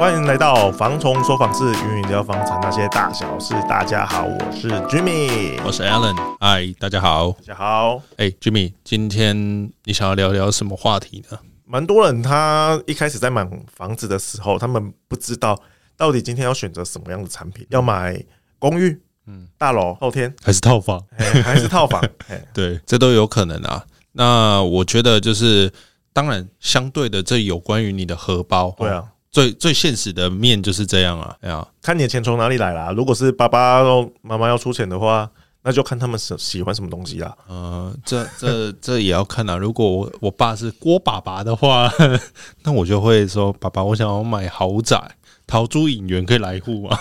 欢迎来到房虫说房事，与你聊房产那些大小事。大家好，我是 Jimmy，我是 Alan。嗨，大家好，大家好。哎，Jimmy，今天你想要聊聊什么话题呢？蛮多人他一开始在买房子的时候，他们不知道到底今天要选择什么样的产品，要买公寓、嗯，大楼、后天还是套房，还是套房？对，这都有可能啊。那我觉得就是，当然，相对的，这有关于你的荷包。对啊。最最现实的面就是这样啊，哎呀，看你的钱从哪里来啦。如果是爸爸、妈妈要出钱的话，那就看他们喜喜欢什么东西啦。呃，这这这也要看啊。如果我我爸是郭爸爸的话，那我就会说，爸爸，我想要买豪宅，陶朱影园可以来户吗，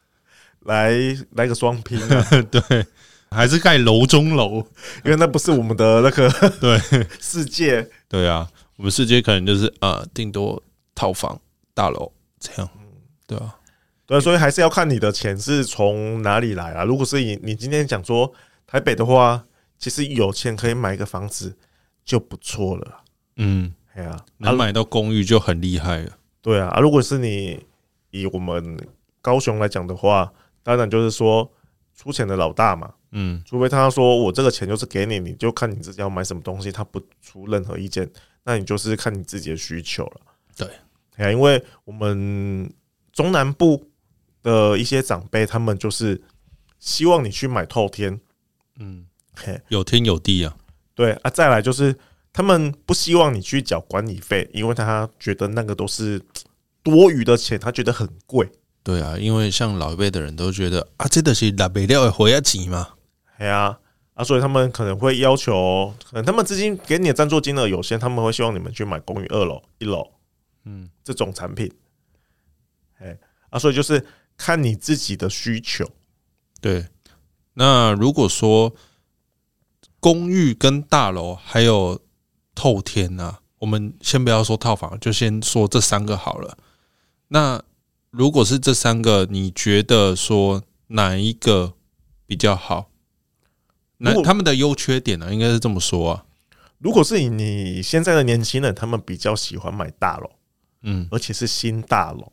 来来个双拼啊，对，还是盖楼中楼，因为那不是我们的那个对世界，对啊，我们世界可能就是呃，顶多套房。大楼这样，嗯，对啊，对，所以还是要看你的钱是从哪里来啊。如果是你，你今天讲说台北的话，其实有钱可以买一个房子就不错了。嗯，对啊，能买到公寓就很厉害了。对啊，如果是你以我们高雄来讲的话，当然就是说出钱的老大嘛。嗯，除非他说我这个钱就是给你，你就看你自己要买什么东西，他不出任何意见，那你就是看你自己的需求了。对。因为我们中南部的一些长辈，他们就是希望你去买透天，嗯，嘿，有天有地啊，对啊，再来就是他们不希望你去缴管理费，因为他觉得那个都是多余的钱，他觉得很贵。对啊，因为像老一辈的人都觉得啊，这都是拿北料的活要钱嘛，对啊，啊，所以他们可能会要求，可能他们资金给你的赞助金额有限，他们会希望你们去买公寓二楼、一楼。嗯，这种产品，哎啊，所以就是看你自己的需求。对，那如果说公寓跟大楼还有透天呢，我们先不要说套房，就先说这三个好了。那如果是这三个，你觉得说哪一个比较好？那他们的优缺点呢？应该是这么说啊。如果是以你现在的年轻人，他们比较喜欢买大楼。嗯，而且是新大楼，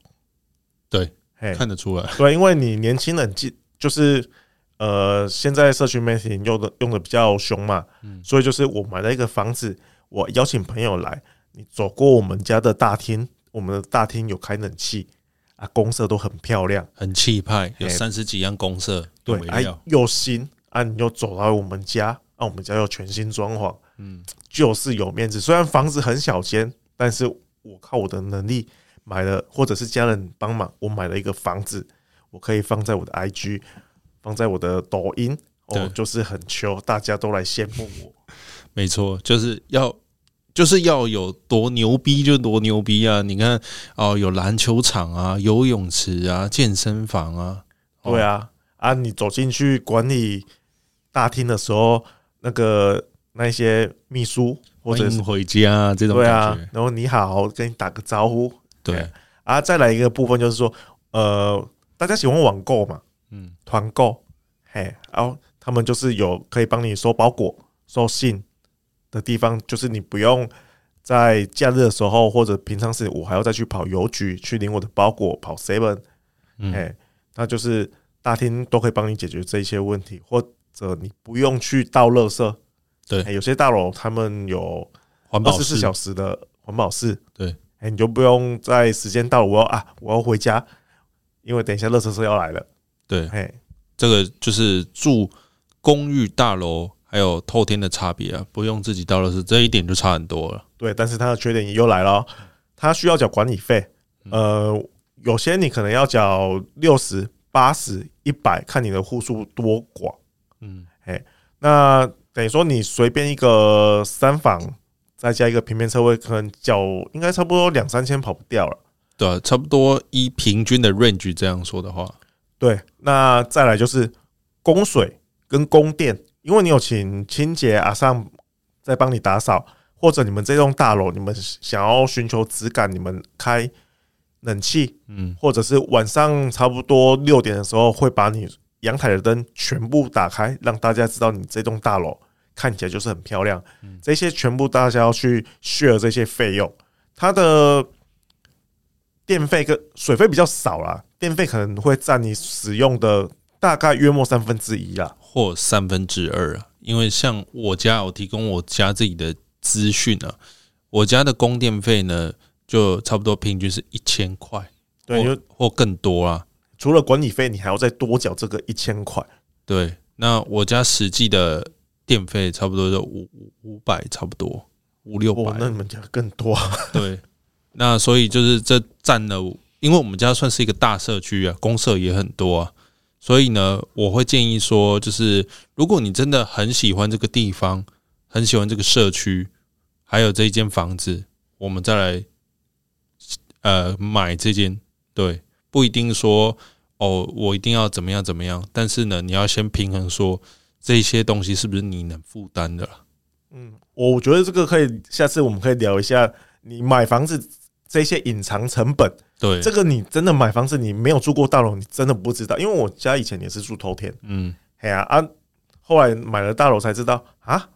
对，看得出来。对，因为你年轻人就就是呃，现在社群媒体用的用的比较凶嘛，嗯，所以就是我买了一个房子，我邀请朋友来，你走过我们家的大厅，我们的大厅有开冷气啊，公设都很漂亮，很气派，有三十几样公设，对，啊，又新啊，你又走到我们家，啊，我们家又全新装潢，嗯，就是有面子。虽然房子很小间，但是。我靠我的能力买了，或者是家人帮忙，我买了一个房子，我可以放在我的 IG，放在我的抖音，哦，就是很秋，大家都来羡慕我。没错，就是要就是要有多牛逼就多牛逼啊！你看哦，有篮球场啊，游泳池啊，健身房啊，对啊啊！你走进去管理大厅的时候，那个那些秘书。欢迎。回家这种感觉，对啊，然后你好，跟你打个招呼，对。啊，再来一个部分就是说，呃，大家喜欢网购嘛，嗯，团购，嘿，然后他们就是有可以帮你收包裹、收信的地方，就是你不用在假日的时候或者平常时，我还要再去跑邮局去领我的包裹，跑 seven，嘿，那就是大厅都可以帮你解决这些问题，或者你不用去倒垃圾。对，有些大楼他们有二十四小时的环保室，对，哎，你就不用在时间到了，我要啊，我要回家，因为等一下垃圾车要来了。对，哎，这个就是住公寓大楼还有透天的差别啊，不用自己倒垃圾，这一点就差很多了。对，但是它的缺点也又来了，它需要缴管理费，呃，有些你可能要缴六十、八十、一百，看你的户数多寡。嗯，哎，那。等于说，你随便一个三房，再加一个平面车位，可能缴应该差不多两三千跑不掉了。对啊，差不多一平均的 range 这样说的话，对。那再来就是供水跟供电，因为你有请清洁阿上在帮你打扫，或者你们这栋大楼你们想要寻求质感，你们开冷气，嗯，或者是晚上差不多六点的时候会把你阳台的灯全部打开，让大家知道你这栋大楼看起来就是很漂亮。这些全部大家要去 share 这些费用，它的。电费跟水费比较少啦，电费可能会占你使用的大概约莫三分之一啦，或三分之二啊。因为像我家，我提供我家自己的资讯啊，我家的供电费呢，就差不多平均是一千块，对，或或更多啊。除了管理费，你还要再多缴这个一千块。对，那我家实际的电费差不多就五五百，差不多五六百。那你们家更多啊？对。那所以就是这占了，因为我们家算是一个大社区啊，公社也很多啊，所以呢，我会建议说，就是如果你真的很喜欢这个地方，很喜欢这个社区，还有这一间房子，我们再来呃买这间，对，不一定说哦，我一定要怎么样怎么样，但是呢，你要先平衡说这些东西是不是你能负担的。嗯，我觉得这个可以，下次我们可以聊一下，你买房子。这些隐藏成本，对这个你真的买房子，你没有住过大楼，你真的不知道。因为我家以前也是住头天，嗯，哎呀啊，后来买了大楼才知道啊，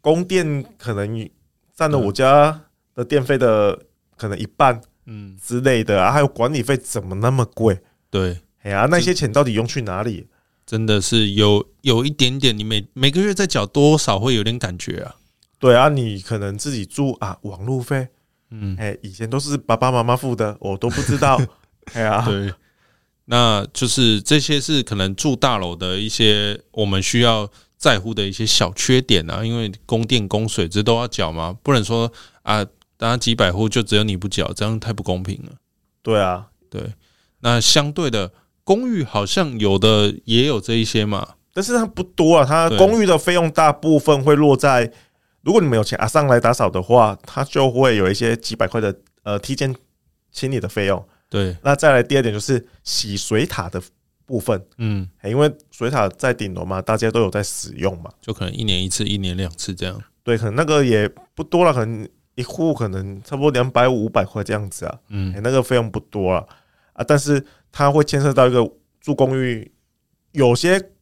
供电可能占了我家的电费的可能一半，嗯之类的啊，还有管理费怎么那么贵？对，哎呀，那些钱到底用去哪里？真的是有有一点点，你每每个月在缴多少会有点感觉啊？对啊，你可能自己住啊，网路费。嗯，哎，以前都是爸爸妈妈付的，我都不知道。哎呀，对，那就是这些是可能住大楼的一些我们需要在乎的一些小缺点啊，因为供电、供水这都要缴嘛，不能说啊，大家几百户就只有你不缴，这样太不公平了。对啊，对，那相对的公寓好像有的也有这一些嘛，但是它不多啊，它公寓的费用大部分会落在。如果你们有请阿桑来打扫的话，它就会有一些几百块的呃梯间清理的费用。对，那再来第二点就是洗水塔的部分。嗯，因为水塔在顶楼嘛，大家都有在使用嘛，就可能一年一次、一年两次这样。对，可能那个也不多了，可能一户可能差不多两百五、五百块这样子啊。嗯，那个费用不多了啊，但是它会牵涉到一个住公寓，有些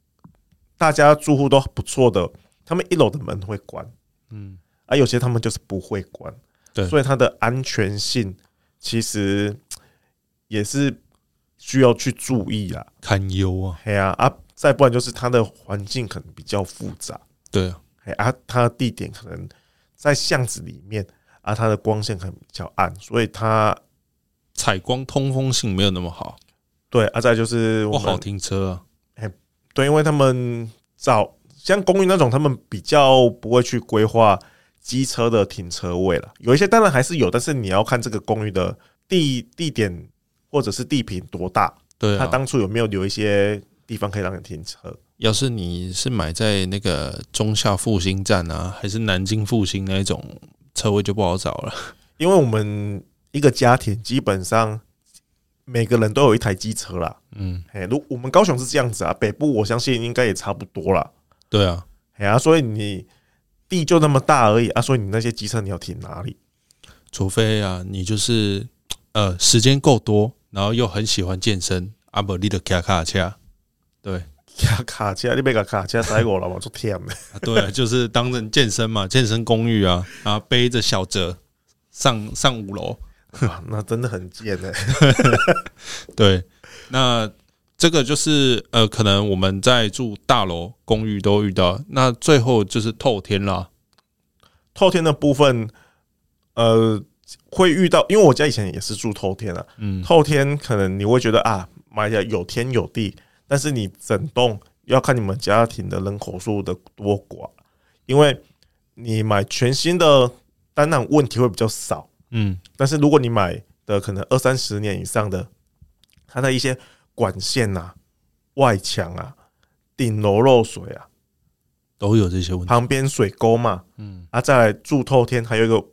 大家住户都不错的，他们一楼的门会关。嗯，啊，有些他们就是不会关，对，所以它的安全性其实也是需要去注意啊，堪忧啊，嘿啊，啊，再不然就是它的环境可能比较复杂，对啊，它的地点可能在巷子里面，啊，它的光线可能比较暗，所以它采光通风性没有那么好，对，啊，再就是不好停车啊，哎，对，因为他们找。像公寓那种，他们比较不会去规划机车的停车位了。有一些当然还是有，但是你要看这个公寓的地地点或者是地坪多大。对，他当初有没有留一些地方可以让你停车？要是你是买在那个中下复兴站啊，还是南京复兴那一种车位就不好找了。因为我们一个家庭基本上每个人都有一台机车啦。嗯，哎，如我们高雄是这样子啊，北部我相信应该也差不多啦。对啊，哎呀，所以你地就那么大而已啊，所以你那些机车你要停哪里？除非啊，你就是呃时间够多，然后又很喜欢健身，阿伯你的卡卡车，对，卡卡车，你别个卡车载我了嘛，做天的。对啊，就是当成健身嘛，健身公寓啊，然后背着小哲上上五楼，那真的很贱哎。对，那。这个就是呃，可能我们在住大楼公寓都遇到。那最后就是透天啦，透天的部分，呃，会遇到，因为我家以前也是住透天啊。嗯，透天可能你会觉得啊，买的有天有地，但是你整栋要看你们家庭的人口数的多寡，因为你买全新的，当然问题会比较少。嗯，但是如果你买的可能二三十年以上的，它的一些。管线啊，外墙啊，顶楼漏水啊，都有这些问题。旁边水沟嘛，嗯，啊，再来住透天，还有一个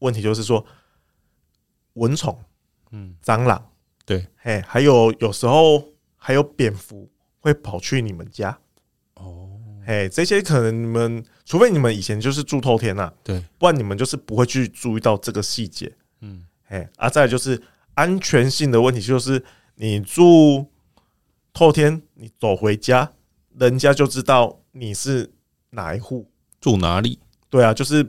问题就是说蚊虫，嗯，蟑螂，对，嘿，还有有时候还有蝙蝠会跑去你们家。哦，嘿，这些可能你们除非你们以前就是住透天呐、啊，对，不然你们就是不会去注意到这个细节。嗯，嘿，啊，再来就是安全性的问题，就是你住透天，你走回家，人家就知道你是哪一户，住哪里。对啊，就是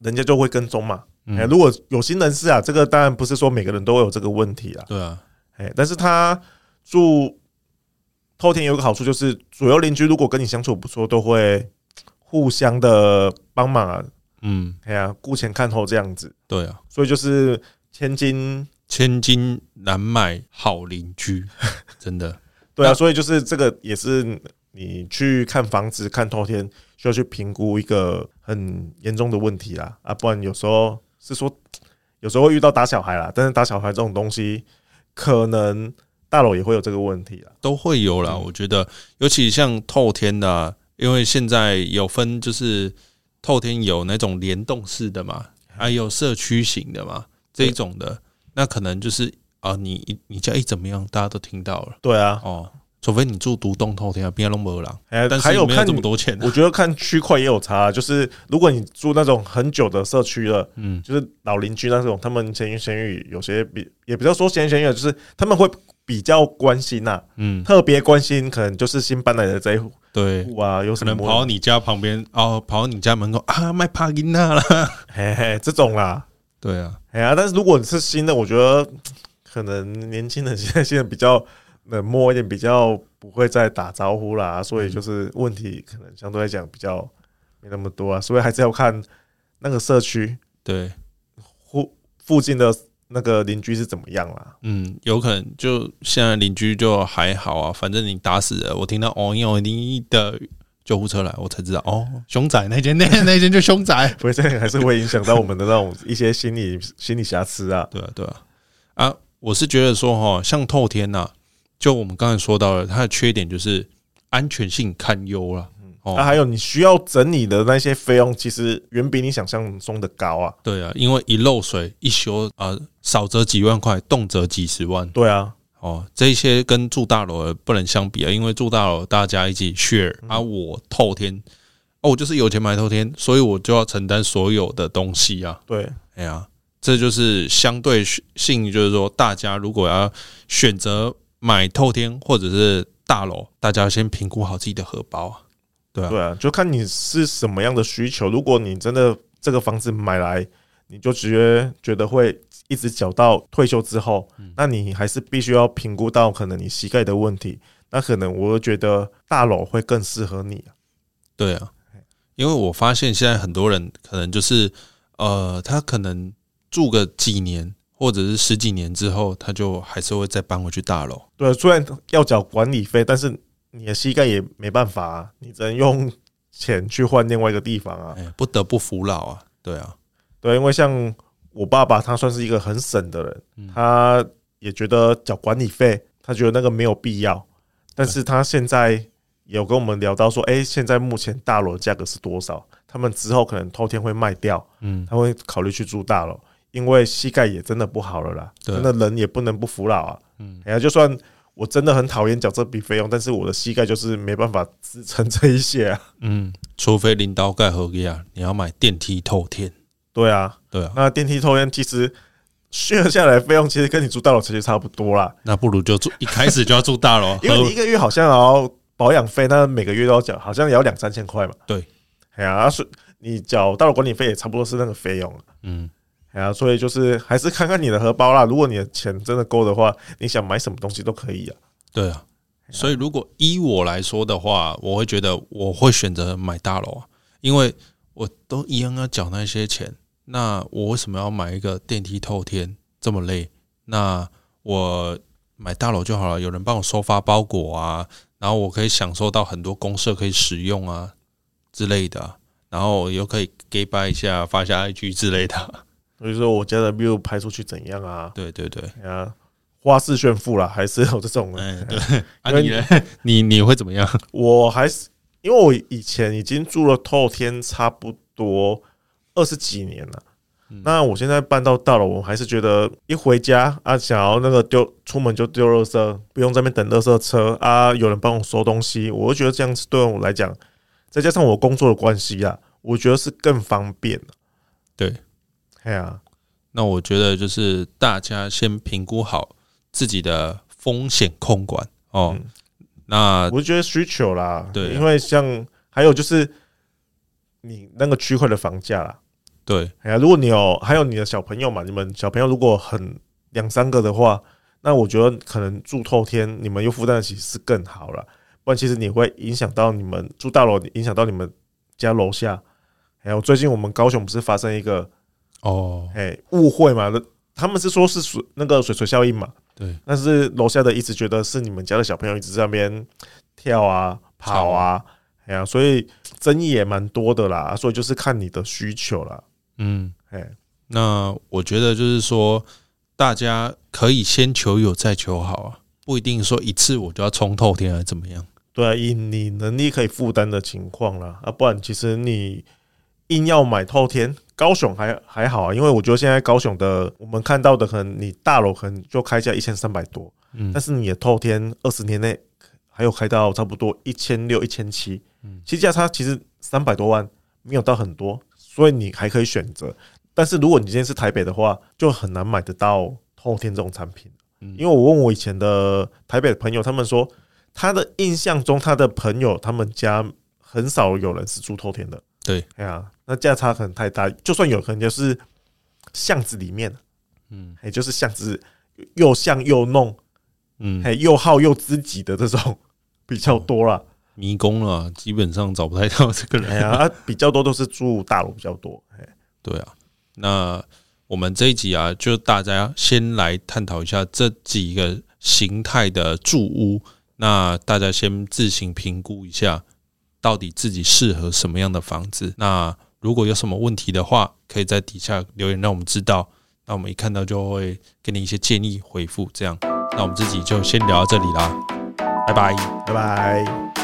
人家就会跟踪嘛。哎、嗯，如果有心人士啊，这个当然不是说每个人都会有这个问题啦。对啊，哎，但是他住透天有一个好处，就是左右邻居如果跟你相处不错，都会互相的帮忙啊。嗯，哎呀，顾前看后这样子。对啊，所以就是千金千金难买好邻居，真的。对啊，所以就是这个也是你去看房子看透天需要去评估一个很严重的问题啦。啊，不然有时候是说有时候会遇到打小孩啦，但是打小孩这种东西，可能大楼也会有这个问题啦，都会有啦。我觉得，尤其像透天的啊，因为现在有分就是透天有那种联动式的嘛，还有社区型的嘛，这一种的，那可能就是。啊，你你家一怎么样，大家都听到了。对啊，哦，除非你住独栋透天啊，边都没人。哎，但是还有看没有这么多钱啊。我觉得看区块也有差，就是如果你住那种很久的社区了，嗯，就是老邻居那种，他们闲言闲语有些比也比较说闲言闲语，就是他们会比较关心呐，嗯，特别关心，可能就是新搬来的这一户，对，啊，有可能跑到你家旁边哦，跑到你家门口啊，卖帕金娜啦，嘿嘿，这种啦，对啊，哎呀，但是如果你是新的，我觉得。可能年轻人现在现在比较冷漠一点，比较不会再打招呼啦，所以就是问题可能相对来讲比较没那么多啊，所以还是要看那个社区对。附附近的那个邻居是怎么样啦。嗯，有可能就现在邻居就还好啊，反正你打死了，我听到哦哟你的救护车来，我才知道哦，凶宅那间那 那间就凶宅，不会还是会影响到我们的那种一些心理心理瑕疵啊。对啊，对啊，啊。我是觉得说哈，像透天呐，就我们刚才说到了，它的缺点就是安全性堪忧了。哦，那还有你需要整理的那些费用，其实远比你想象中的高啊。对啊，因为一漏水一修啊，少则几万块，动辄几十万。对啊，哦，这些跟住大楼不能相比啊，因为住大楼大家一起 share，而我透天，哦，我就是有钱买透天，所以我就要承担所有的东西啊。对，哎呀。这就是相对性，就是说，大家如果要选择买透天或者是大楼，大家先评估好自己的荷包啊，对啊，对啊，就看你是什么样的需求。如果你真的这个房子买来，你就直接觉得会一直缴到退休之后，那你还是必须要评估到可能你膝盖的问题。那可能我觉得大楼会更适合你啊。对啊，因为我发现现在很多人可能就是呃，他可能。住个几年或者是十几年之后，他就还是会再搬回去大楼。对，虽然要缴管理费，但是你的膝盖也没办法啊，你只能用钱去换另外一个地方啊，不得不服老啊。对啊，对，因为像我爸爸，他算是一个很省的人，他也觉得缴管理费，他觉得那个没有必要。但是他现在有跟我们聊到说，哎，现在目前大楼的价格是多少？他们之后可能后天会卖掉，嗯，他会考虑去住大楼。因为膝盖也真的不好了啦，真的人也不能不服老啊。嗯，哎呀，就算我真的很讨厌缴这笔费用，但是我的膝盖就是没办法支撑这一些啊。嗯，除非领导盖合约啊，你要买电梯透天。对啊，对啊，那电梯透天其实削下来费用其实跟你住大楼其实差不多啦。那不如就住一开始就要住大楼，因为你一个月好像要保养费，那每个月都要缴，好像也要两三千块嘛。对，哎呀，是你缴大楼管理费也差不多是那个费用。嗯。哎呀，所以就是还是看看你的荷包啦。如果你的钱真的够的话，你想买什么东西都可以啊。对啊，所以如果依我来说的话，我会觉得我会选择买大楼啊，因为我都一样要缴那些钱，那我为什么要买一个电梯透天这么累？那我买大楼就好了，有人帮我收发包裹啊，然后我可以享受到很多公设可以使用啊之类的，然后又可以给拜一下发下 IG 之类的。所以说我家的 view 拍出去怎样啊？对对对，啊，花式炫富啦，还是有这种。哎，对，啊你你 你会怎么样？我还是因为我以前已经住了透天差不多二十几年了，那我现在搬到大楼，我还是觉得一回家啊，想要那个丢出门就丢垃圾，不用在那边等垃圾车啊，有人帮我收东西，我就觉得这样子对我来讲，再加上我工作的关系啊，我觉得是更方便。对，哎呀，那我觉得就是大家先评估好自己的风险控管哦。嗯、那我觉得需求啦，对、啊，因为像还有就是你那个区块的房价啦。对，哎呀，如果你有还有你的小朋友嘛，你们小朋友如果很两三个的话，那我觉得可能住透天，你们又负担得起是更好了。不然其实你会影响到你们住大楼，影响到你们家楼下。还有最近我们高雄不是发生一个哦，哎误会嘛？他们是说是水那个水锤效应嘛？对，但是楼下的一直觉得是你们家的小朋友一直在那边跳啊跑啊，哎呀，所以争议也蛮多的啦。所以就是看你的需求啦。嗯，哎，那我觉得就是说，大家可以先求有再求好啊，不一定说一次我就要冲透天还是怎么样。对啊，以你能力可以负担的情况啦，啊，不然其实你硬要买透天，高雄还还好啊，因为我觉得现在高雄的我们看到的，可能你大楼可能就开价一千三百多，嗯，但是你的透天二十年内还有开到差不多一千六、一千七，嗯，其实价差其实三百多万没有到很多。所以你还可以选择，但是如果你今天是台北的话，就很难买得到透天这种产品。因为我问我以前的台北的朋友，他们说他的印象中，他的朋友他们家很少有人是住透天的。对，哎呀，那价差可能太大，就算有可能就是巷子里面，嗯，也就是巷子又巷又弄，嗯，还又好又知己的这种 比较多啦。迷宫了，基本上找不太到这个人。哎呀，比较多都是住大楼比较多。哎，对啊。那我们这一集啊，就大家先来探讨一下这几个形态的住屋。那大家先自行评估一下，到底自己适合什么样的房子。那如果有什么问题的话，可以在底下留言让我们知道。那我们一看到就会给你一些建议回复。这样，那我们自己就先聊到这里啦，拜拜，拜拜。